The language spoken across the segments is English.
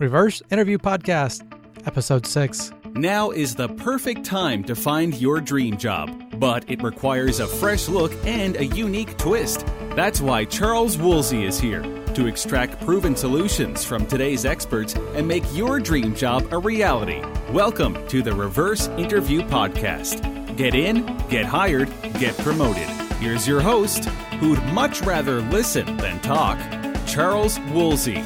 Reverse Interview Podcast, Episode 6. Now is the perfect time to find your dream job, but it requires a fresh look and a unique twist. That's why Charles Woolsey is here to extract proven solutions from today's experts and make your dream job a reality. Welcome to the Reverse Interview Podcast. Get in, get hired, get promoted. Here's your host, who'd much rather listen than talk, Charles Woolsey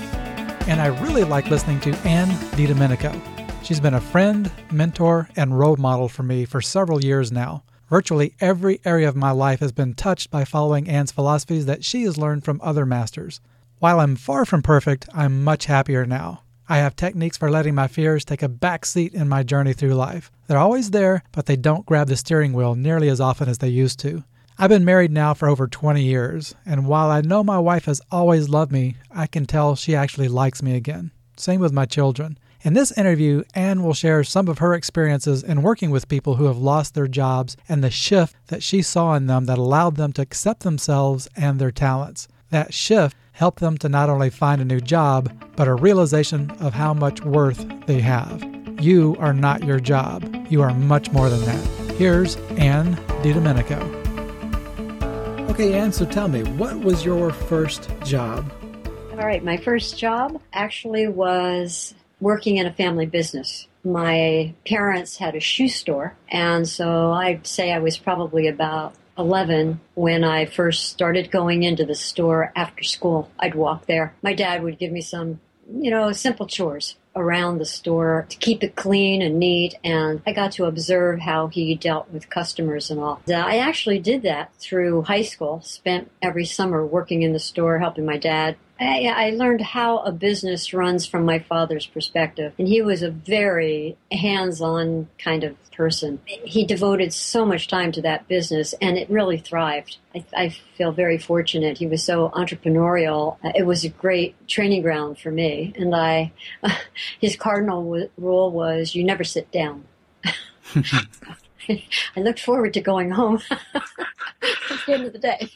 and I really like listening to Anne DiDomenico. She's been a friend, mentor, and role model for me for several years now. Virtually every area of my life has been touched by following Anne's philosophies that she has learned from other masters. While I'm far from perfect, I'm much happier now. I have techniques for letting my fears take a back seat in my journey through life. They're always there, but they don't grab the steering wheel nearly as often as they used to. I've been married now for over 20 years, and while I know my wife has always loved me, I can tell she actually likes me again. Same with my children. In this interview, Anne will share some of her experiences in working with people who have lost their jobs and the shift that she saw in them that allowed them to accept themselves and their talents. That shift helped them to not only find a new job, but a realization of how much worth they have. You are not your job. You are much more than that. Here's Anne DiDomenico. Okay, Anne, so tell me, what was your first job? All right, my first job actually was working in a family business. My parents had a shoe store, and so I'd say I was probably about 11 when I first started going into the store after school. I'd walk there. My dad would give me some, you know, simple chores around the store to keep it clean and neat. And I got to observe how he dealt with customers and all. Uh, I actually did that through high school, spent every summer working in the store, helping my dad I, I, learned how a business runs from my father's perspective. And he was a very hands on kind of person. He devoted so much time to that business and it really thrived. I, I feel very fortunate. He was so entrepreneurial. It was a great training ground for me. And I, his cardinal w- rule was you never sit down. I looked forward to going home at the end of the day.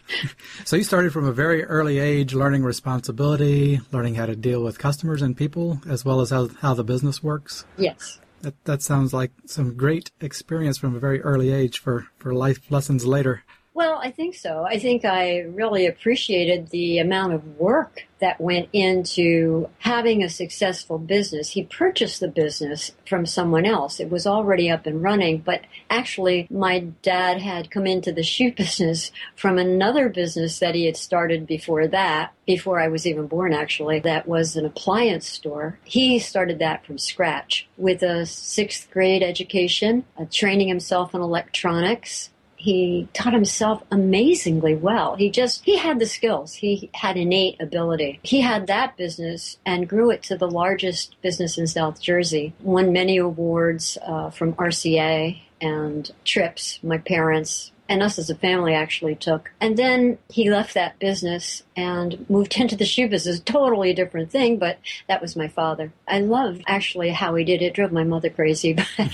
So you started from a very early age learning responsibility, learning how to deal with customers and people, as well as how, how the business works? Yes. That, that sounds like some great experience from a very early age for, for life lessons later. Well, I think so. I think I really appreciated the amount of work that went into having a successful business. He purchased the business from someone else. It was already up and running, but actually my dad had come into the shoe business from another business that he had started before that, before I was even born actually. That was an appliance store. He started that from scratch with a sixth grade education, uh, training himself in electronics, he taught himself amazingly well. He just, he had the skills. He had innate ability. He had that business and grew it to the largest business in South Jersey. Won many awards uh, from RCA and trips. My parents and us as a family actually took. And then he left that business and moved into the shoe business. Totally a different thing, but that was my father. I loved actually how he did it. it drove my mother crazy, but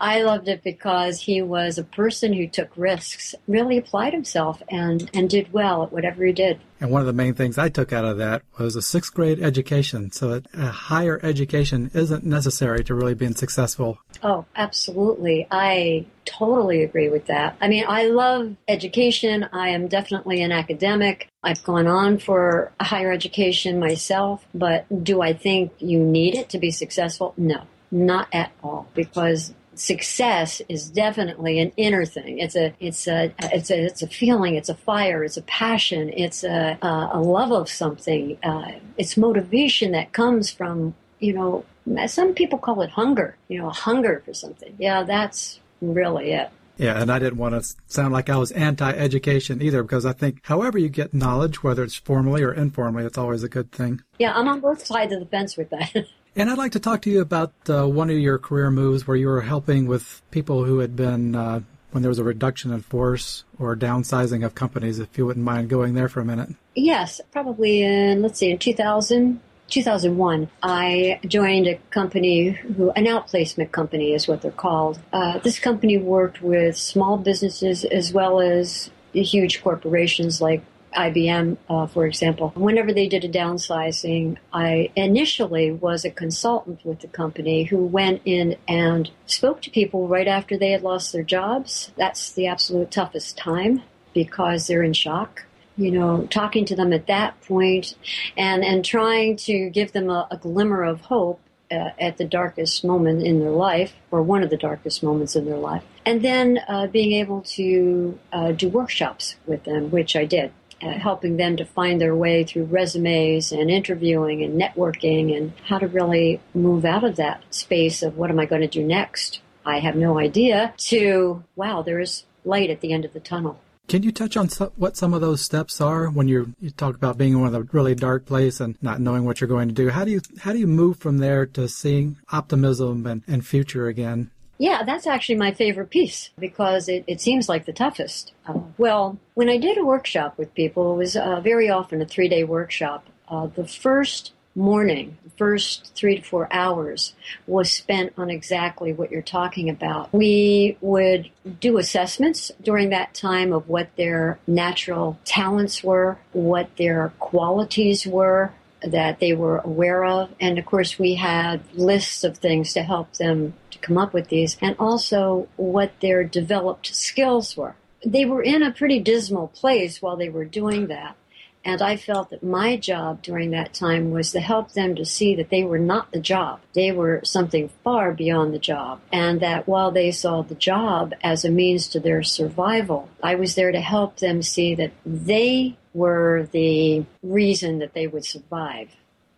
I loved it because he was a person who took risks, really applied himself and, and did well at whatever he did. And one of the main things I took out of that was a sixth grade education. So a higher education isn't necessary to really being successful. Oh, absolutely. I totally agree with that. I mean, I love education. I am definitely an academic. I've gone on for higher education myself, but do I think you need it to be successful? No, not at all, because success is definitely an inner thing. It's a it's a it's a it's a feeling. It's a fire. It's a passion. It's a a love of something. Uh, it's motivation that comes from you know. Some people call it hunger. You know, a hunger for something. Yeah, that's really it. Yeah, and I didn't want to sound like I was anti-education either, because I think however you get knowledge, whether it's formally or informally, it's always a good thing. Yeah, I'm on both sides of the fence with that. And I'd like to talk to you about uh, one of your career moves where you were helping with people who had been, uh, when there was a reduction in force or downsizing of companies, if you wouldn't mind going there for a minute. Yes, probably in, let's see, in 2000, 2001, I joined a company who, an outplacement company is what they're called. Uh, this company worked with small businesses as well as huge corporations like IBM, uh, for example, whenever they did a downsizing, I initially was a consultant with the company who went in and spoke to people right after they had lost their jobs. That's the absolute toughest time because they're in shock. You know, talking to them at that point and, and trying to give them a, a glimmer of hope uh, at the darkest moment in their life, or one of the darkest moments in their life, and then uh, being able to uh, do workshops with them, which I did. Uh, helping them to find their way through resumes and interviewing and networking and how to really move out of that space of what am I going to do next? I have no idea to, wow, there's light at the end of the tunnel. Can you touch on what some of those steps are when you you talk about being in one of a really dark place and not knowing what you're going to do? How do you how do you move from there to seeing optimism and, and future again? Yeah, that's actually my favorite piece because it, it seems like the toughest. Uh, well, when I did a workshop with people, it was uh, very often a three day workshop. Uh, the first morning, the first three to four hours, was spent on exactly what you're talking about. We would do assessments during that time of what their natural talents were, what their qualities were, that they were aware of. And of course, we had lists of things to help them come up with these, and also what their developed skills were. They were in a pretty dismal place while they were doing that. And I felt that my job during that time was to help them to see that they were not the job. They were something far beyond the job. And that while they saw the job as a means to their survival, I was there to help them see that they were the reason that they would survive.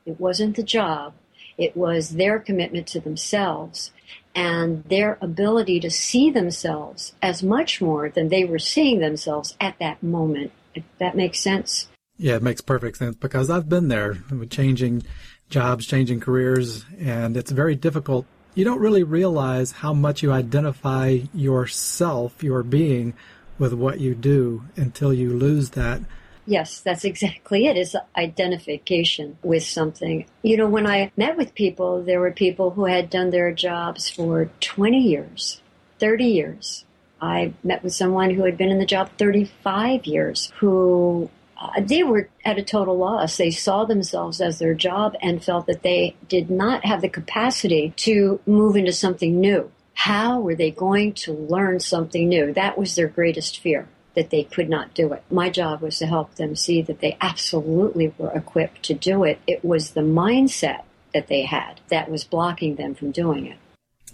It wasn't the job. It was their commitment to themselves and their ability to see themselves as much more than they were seeing themselves at that moment. If that makes sense. Yeah, it makes perfect sense because I've been there changing jobs, changing careers, and it's very difficult. You don't really realize how much you identify yourself, your being, with what you do until you lose that. Yes, that's exactly it. it. Is identification with something. You know, when I met with people, there were people who had done their jobs for 20 years, 30 years. I met with someone who had been in the job 35 years, who uh, they were at a total loss. They saw themselves as their job and felt that they did not have the capacity to move into something new. How were they going to learn something new? That was their greatest fear, that they could not do it. My job was to help them see that they absolutely were equipped to do it. It was the mindset that they had that was blocking them from doing it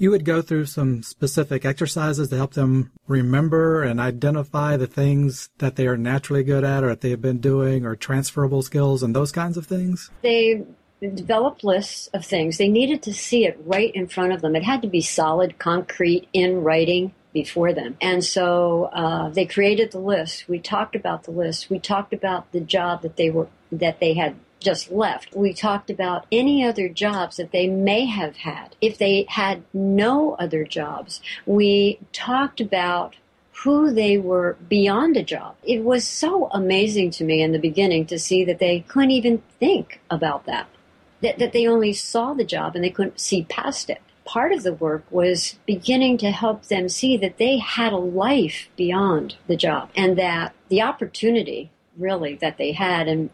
you would go through some specific exercises to help them remember and identify the things that they are naturally good at or that they have been doing or transferable skills and those kinds of things? They developed lists of things. They needed to see it right in front of them. It had to be solid, concrete, in writing before them. And so uh, they created the list. We talked about the list. We talked about the job that they were that they had just left. We talked about any other jobs that they may have had. If they had no other jobs, we talked about who they were beyond a job. It was so amazing to me in the beginning to see that they couldn't even think about that. That, that they only saw the job and they couldn't see past it. Part of the work was beginning to help them see that they had a life beyond the job and that the opportunity really that they had and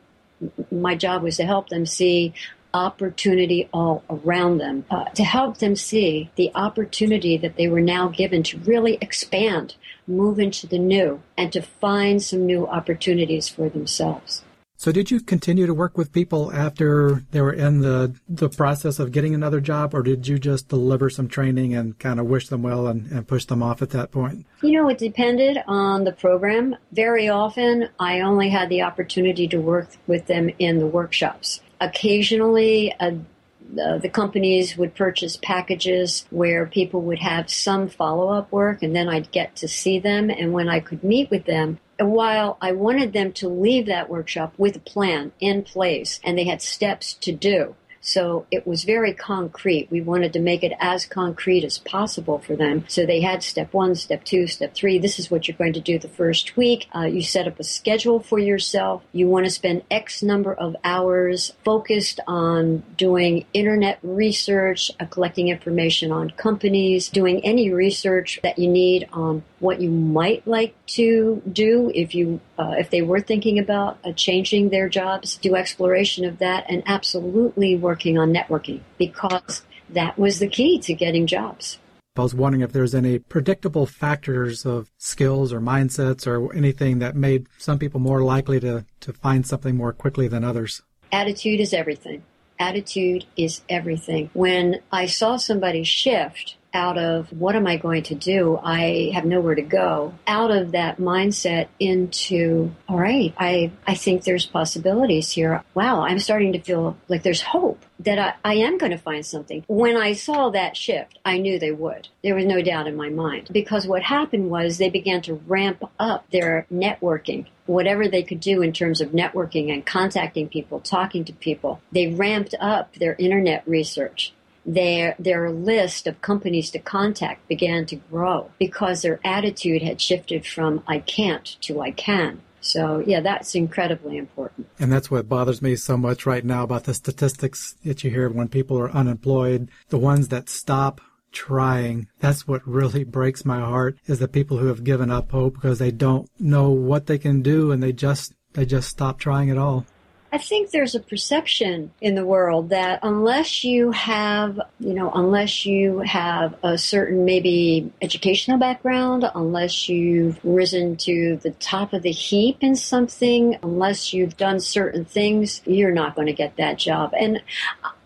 my job was to help them see opportunity all around them, uh, to help them see the opportunity that they were now given to really expand, move into the new, and to find some new opportunities for themselves. So did you continue to work with people after they were in the the process of getting another job or did you just deliver some training and kind of wish them well and, and push them off at that point? You know, it depended on the program. Very often I only had the opportunity to work with them in the workshops. Occasionally uh, the companies would purchase packages where people would have some follow up work, and then I'd get to see them. And when I could meet with them, while I wanted them to leave that workshop with a plan in place and they had steps to do, so it was very concrete. We wanted to make it as concrete as possible for them. So they had step one, step two, step three. This is what you're going to do the first week. Uh, you set up a schedule for yourself. You want to spend X number of hours focused on doing internet research, uh, collecting information on companies, doing any research that you need on what you might like to do if you uh, if they were thinking about uh, changing their jobs, do exploration of that, and absolutely working on networking because that was the key to getting jobs. I was wondering if there's any predictable factors of skills or mindsets or anything that made some people more likely to, to find something more quickly than others. Attitude is everything. Attitude is everything. When I saw somebody shift out of what am I going to do? I have nowhere to go. Out of that mindset into, all right, I, I think there's possibilities here. Wow, I'm starting to feel like there's hope that I, I am going to find something. When I saw that shift, I knew they would. There was no doubt in my mind. Because what happened was they began to ramp up their networking whatever they could do in terms of networking and contacting people, talking to people. They ramped up their internet research their their list of companies to contact began to grow because their attitude had shifted from I can't to I can. So yeah, that's incredibly important. And that's what bothers me so much right now about the statistics that you hear when people are unemployed, the ones that stop trying. That's what really breaks my heart is the people who have given up hope because they don't know what they can do and they just they just stop trying at all. I think there's a perception in the world that unless you have, you know, unless you have a certain maybe educational background, unless you've risen to the top of the heap in something, unless you've done certain things, you're not going to get that job. And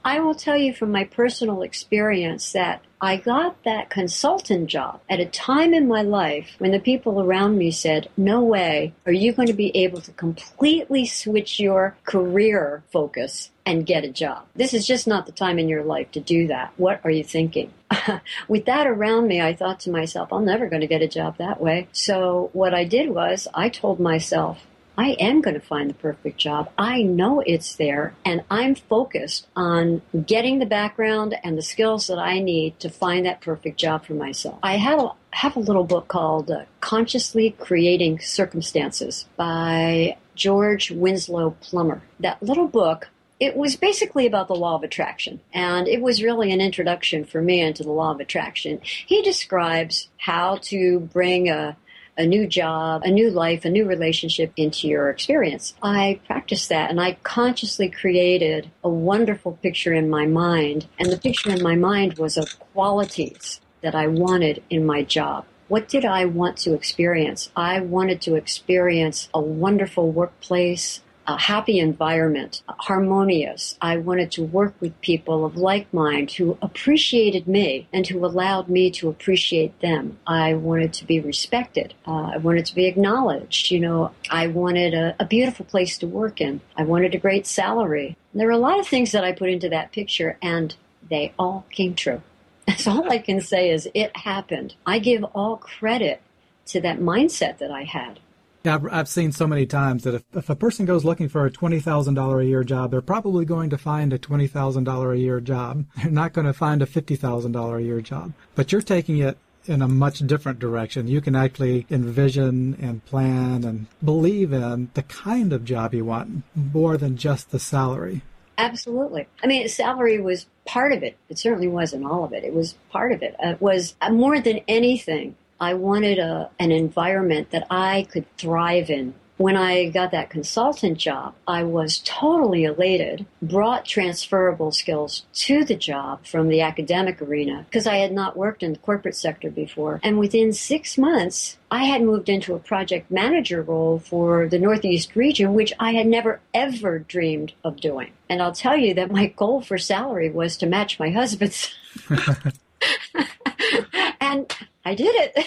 I will tell you from my personal experience that I got that consultant job at a time in my life when the people around me said, No way are you going to be able to completely switch your career focus and get a job. This is just not the time in your life to do that. What are you thinking? With that around me, I thought to myself, I'm never going to get a job that way. So what I did was I told myself, I am going to find the perfect job. I know it's there, and I'm focused on getting the background and the skills that I need to find that perfect job for myself. I have a, have a little book called uh, Consciously Creating Circumstances by George Winslow Plummer. That little book it was basically about the law of attraction, and it was really an introduction for me into the law of attraction. He describes how to bring a a new job, a new life, a new relationship into your experience. I practiced that and I consciously created a wonderful picture in my mind. And the picture in my mind was of qualities that I wanted in my job. What did I want to experience? I wanted to experience a wonderful workplace, a happy environment, harmonious. I wanted to work with people of like mind who appreciated me and who allowed me to appreciate them. I wanted to be respected. Uh, I wanted to be acknowledged. You know, I wanted a, a beautiful place to work in. I wanted a great salary. There were a lot of things that I put into that picture, and they all came true. So all I can say is it happened. I give all credit to that mindset that I had. I've, I've seen so many times that if, if a person goes looking for a $20,000 a year job, they're probably going to find a $20,000 a year job. They're not going to find a $50,000 a year job. But you're taking it in a much different direction. You can actually envision and plan and believe in the kind of job you want more than just the salary. Absolutely. I mean, salary was part of it. It certainly wasn't all of it. It was part of it. It was uh, more than anything. I wanted a, an environment that I could thrive in. When I got that consultant job, I was totally elated, brought transferable skills to the job from the academic arena because I had not worked in the corporate sector before. And within six months, I had moved into a project manager role for the Northeast region, which I had never ever dreamed of doing. And I'll tell you that my goal for salary was to match my husband's. and I did it.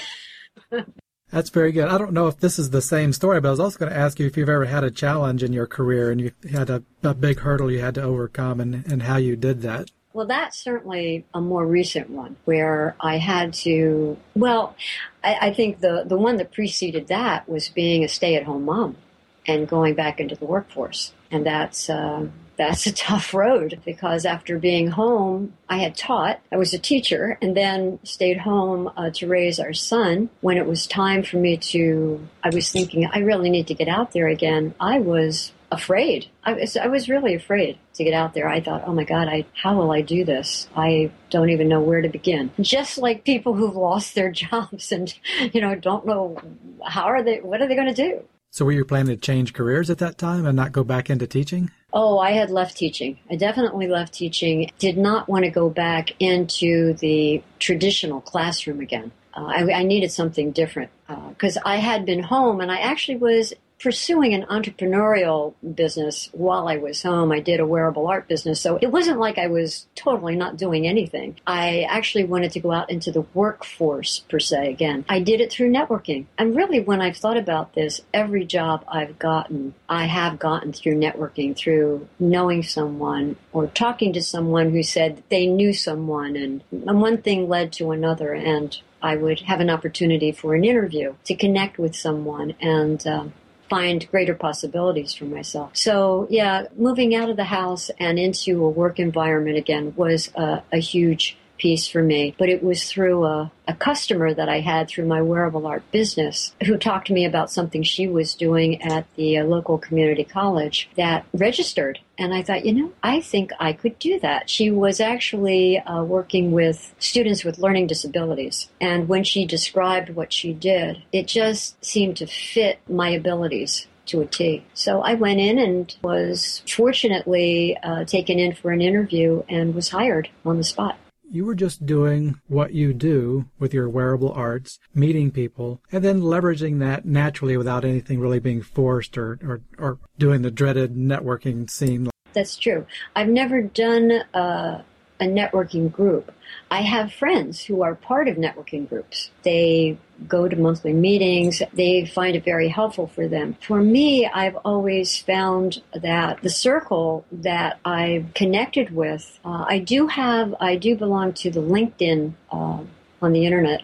That's very good. I don't know if this is the same story, but I was also going to ask you if you've ever had a challenge in your career and you had a, a big hurdle you had to overcome and, and how you did that. Well, that's certainly a more recent one where I had to. Well, I, I think the, the one that preceded that was being a stay at home mom and going back into the workforce. And that's uh, that's a tough road because after being home, I had taught, I was a teacher, and then stayed home uh, to raise our son. When it was time for me to, I was thinking, I really need to get out there again. I was afraid. I was, I was really afraid to get out there. I thought, oh my God, I, how will I do this? I don't even know where to begin. Just like people who've lost their jobs and, you know, don't know how are they, what are they going to do? So were you planning to change careers at that time and not go back into teaching? Oh, I had left teaching. I definitely left teaching. Did not want to go back into the traditional classroom again. Uh, I, I, needed something different because uh, I had been home and I actually was pursuing an entrepreneurial business while I was home. I did a wearable art business. So it wasn't like I was totally not doing anything. I actually wanted to go out into the workforce per se again. I did it through networking. And really, when I've thought about this, every job I've gotten, I have gotten through networking, through knowing someone or talking to someone who said they knew someone. And, one thing led to another. And I would have an opportunity for an interview to connect with someone. And um, find greater possibilities for myself. So yeah, moving out of the house and into a work environment again was a, a huge piece for me, but it was through a, a customer that I had through my wearable art business who talked to me about something she was doing at the uh, local community college that registered. And I thought, you know, I think I could do that. She was actually uh, working with students with learning disabilities. And when she described what she did, it just seemed to fit my abilities to a T. So I went in and was fortunately uh, taken in for an interview and was hired on the spot you were just doing what you do with your wearable arts, meeting people, and then leveraging that naturally without anything really being forced or, or, or doing the dreaded networking scene. That's true. I've never done a, a networking group. I have friends who are part of networking groups. They go to monthly meetings. They find it very helpful for them. For me, I've always found that the circle that I've connected with, uh, I do have, I do belong to the LinkedIn uh, on the internet,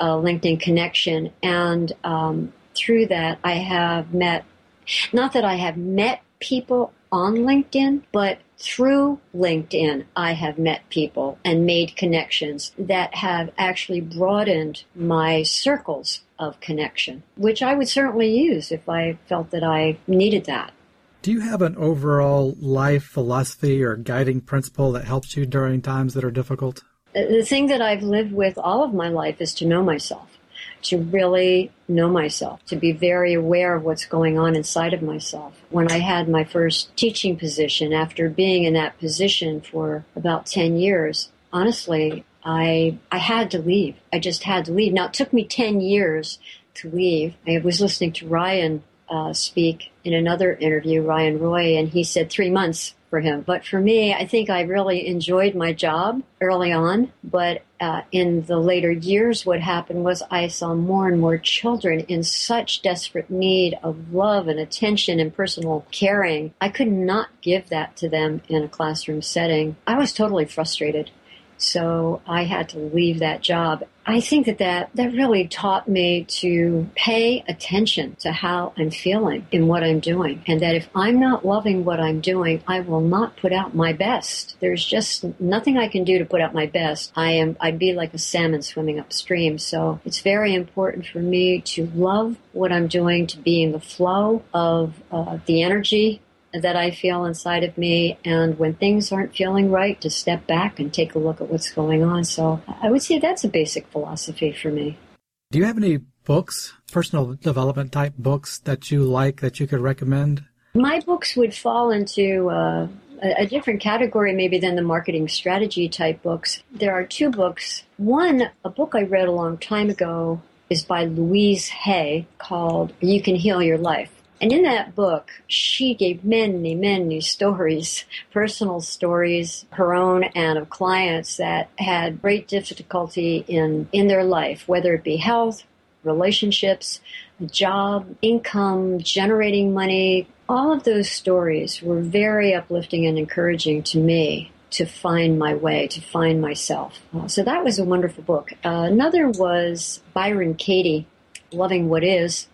uh, LinkedIn connection, and um, through that, I have met. Not that I have met people on LinkedIn, but through LinkedIn, I have met people and made connections that have actually broadened my circles of connection, which I would certainly use if I felt that I needed that. Do you have an overall life philosophy or guiding principle that helps you during times that are difficult? Uh, the thing that I've lived with all of my life is to know myself to really know myself, to be very aware of what's going on inside of myself. When I had my first teaching position, after being in that position for about 10 years, honestly, I, I had to leave. I just had to leave. Now, it took me 10 years to leave. I was listening to Ryan uh, speak in another interview, Ryan Roy, and he said three months for him. But for me, I think I really enjoyed my job early on. But uh, in the later years, what happened was I saw more and more children in such desperate need of love and attention and personal caring. I could not give that to them in a classroom setting. I was totally frustrated. So I had to leave that job. I think that, that that really taught me to pay attention to how I'm feeling in what I'm doing. And that if I'm not loving what I'm doing, I will not put out my best. There's just nothing I can do to put out my best. I am, I'd be like a salmon swimming upstream. So it's very important for me to love what I'm doing, to be in the flow of uh, the energy that I feel inside of me. And when things aren't feeling right, to step back and take a look at what's going on. So I would say that's a basic philosophy for me. Do you have any books, personal development type books that you like that you could recommend? My books would fall into uh, a, a different category maybe than the marketing strategy type books. There are two books. One, a book I read a long time ago, is by Louise Hay called You Can Heal Your Life. And in that book, she gave many, many stories, personal stories, her own and of clients that had great difficulty in, in their life, whether it be health, relationships, job, income, generating money. All of those stories were very uplifting and encouraging to me to find my way, to find myself. Uh, so that was a wonderful book. Uh, another was Byron Katie, Loving What Is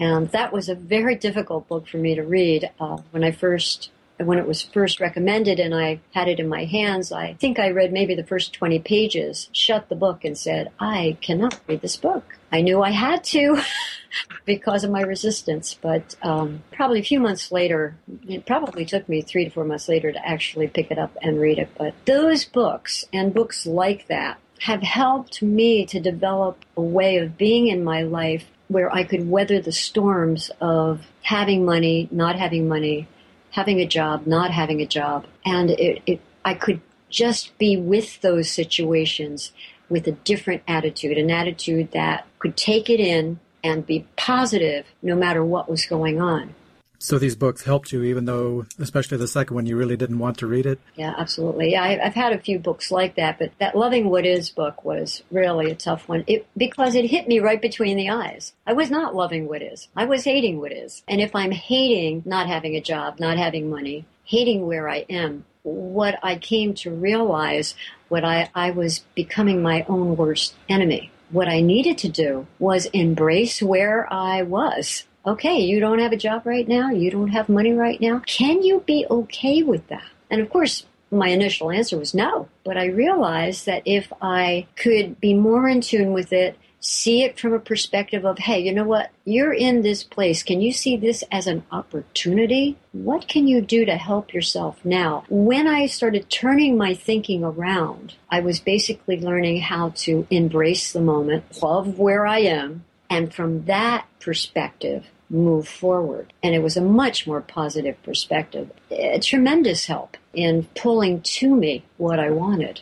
and that was a very difficult book for me to read uh, when I first when it was first recommended and I had it in my hands, I think I read maybe the first 20 pages, shut the book and said, I cannot read this book. I knew I had to because of my resistance, but um, probably a few months later, it probably took me three to four months later to actually pick it up and read it. But those books and books like that have helped me to develop a way of being in my life where I could weather the storms of having money, not having money, having a job, not having a job. And it, it, I could just be with those situations with a different attitude, an attitude that could take it in and be positive no matter what was going on. So these books helped you, even though, especially the second one, you really didn't want to read it. Yeah, absolutely. I, have had a few books like that, but that "Loving What Is" book was really a tough one it, because it hit me right between the eyes. I was not loving what is. I was hating what is. And if I'm hating not having a job, not having money, hating where I am, what I came to realize, what I, I was becoming my own worst enemy. What I needed to do was embrace where I was okay, you don't have a job right now, you don't have money right now. Can you be okay with that? And of course, my initial answer was no. But I realized that if I could be more in tune with it, see it from a perspective of, hey, you know what? You're in this place. Can you see this as an opportunity? What can you do to help yourself now? When I started turning my thinking around, I was basically learning how to embrace the moment, love where I am, and from that perspective, move forward. And it was a much more positive perspective. A tremendous help in pulling to me what I wanted.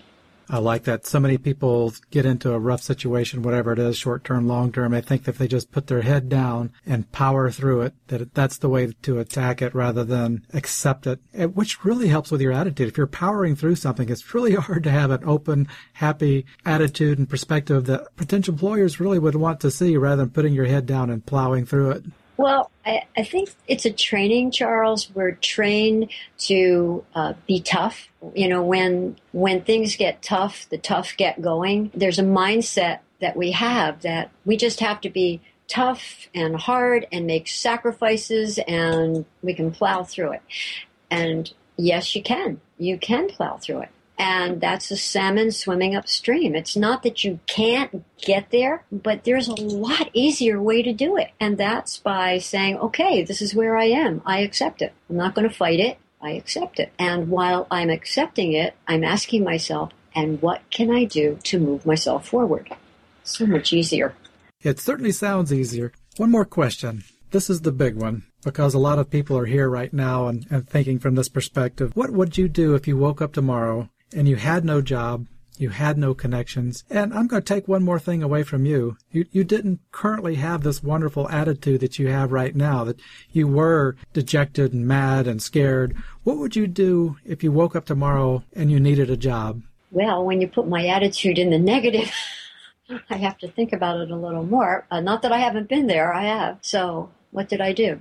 I like that so many people get into a rough situation, whatever it is, short term, long term. I think if they just put their head down and power through it, that that's the way to attack it rather than accept it, which really helps with your attitude. If you're powering through something, it's really hard to have an open, happy attitude and perspective that potential employers really would want to see rather than putting your head down and plowing through it. Well, I, I, think it's a training, Charles. We're trained to uh, be tough. You know, when when things get tough, the tough get going. There's a mindset that we have that we just have to be tough and hard and make sacrifices, and we can plow through it. And yes, you can. You can plow through it and that's a salmon swimming upstream. It's not that you can't get there, but there's a lot easier way to do it. And that's by saying, okay, this is where I am. I accept it. I'm not going to fight it. I accept it. And while I'm accepting it, I'm asking myself, and what can I do to move myself forward? So much easier. It certainly sounds easier. One more question. This is the big one because a lot of people are here right now and, and thinking from this perspective. What would you do if you woke up tomorrow and you had no job, you had no connections. And I'm going to take one more thing away from you. You, you didn't currently have this wonderful attitude that you have right now, that you were dejected and mad and scared. What would you do if you woke up tomorrow and you needed a job? Well, when you put my attitude in the negative, I have to think about it a little more. Uh, not that I haven't been there, I have. So, what did I do?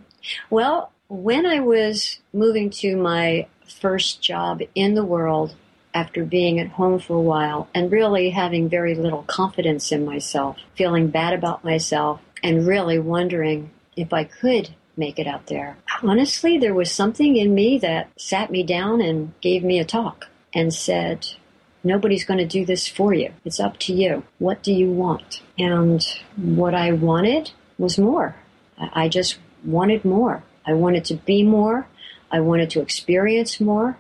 Well, when I was moving to my first job in the world, after being at home for a while and really having very little confidence in myself, feeling bad about myself, and really wondering if I could make it out there. Honestly, there was something in me that sat me down and gave me a talk and said, Nobody's going to do this for you. It's up to you. What do you want? And what I wanted was more. I just wanted more. I wanted to be more. I wanted to experience more.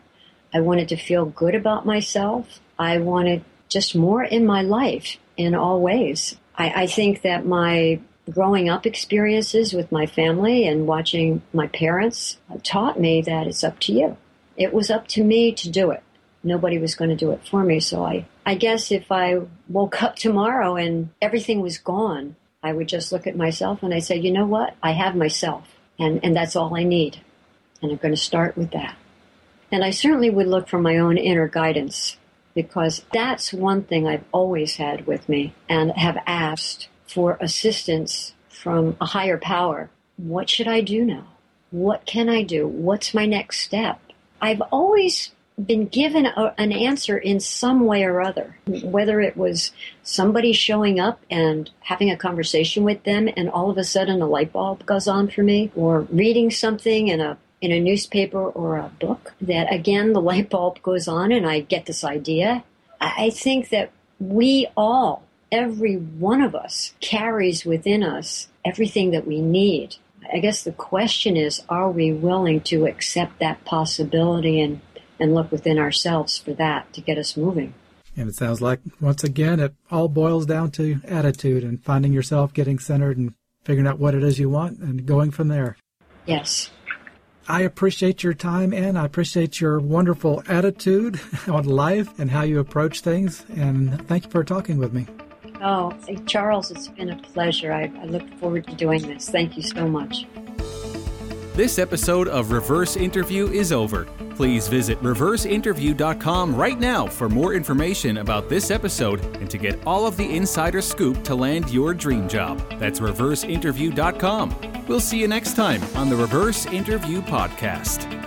I wanted to feel good about myself. I wanted just more in my life in all ways. I, I think that my growing up experiences with my family and watching my parents taught me that it's up to you. It was up to me to do it. Nobody was going to do it for me. So I, I guess if I woke up tomorrow and everything was gone, I would just look at myself and I say, you know what? I have myself and, and that's all I need. And I'm going to start with that. And I certainly would look for my own inner guidance because that's one thing I've always had with me and have asked for assistance from a higher power. What should I do now? What can I do? What's my next step? I've always been given a, an answer in some way or other, whether it was somebody showing up and having a conversation with them and all of a sudden a light bulb goes on for me, or reading something and a in a newspaper or a book that again the light bulb goes on and I get this idea. I think that we all, every one of us, carries within us everything that we need. I guess the question is are we willing to accept that possibility and, and look within ourselves for that to get us moving? And it sounds like, once again, it all boils down to attitude and finding yourself getting centered and figuring out what it is you want and going from there. Yes. I appreciate your time and I appreciate your wonderful attitude on life and how you approach things. And thank you for talking with me. Oh, Charles, it's been a pleasure. I, I look forward to doing this. Thank you so much. This episode of Reverse Interview is over. Please visit reverseinterview.com right now for more information about this episode and to get all of the insider scoop to land your dream job. That's reverseinterview.com. We'll see you next time on the Reverse Interview Podcast.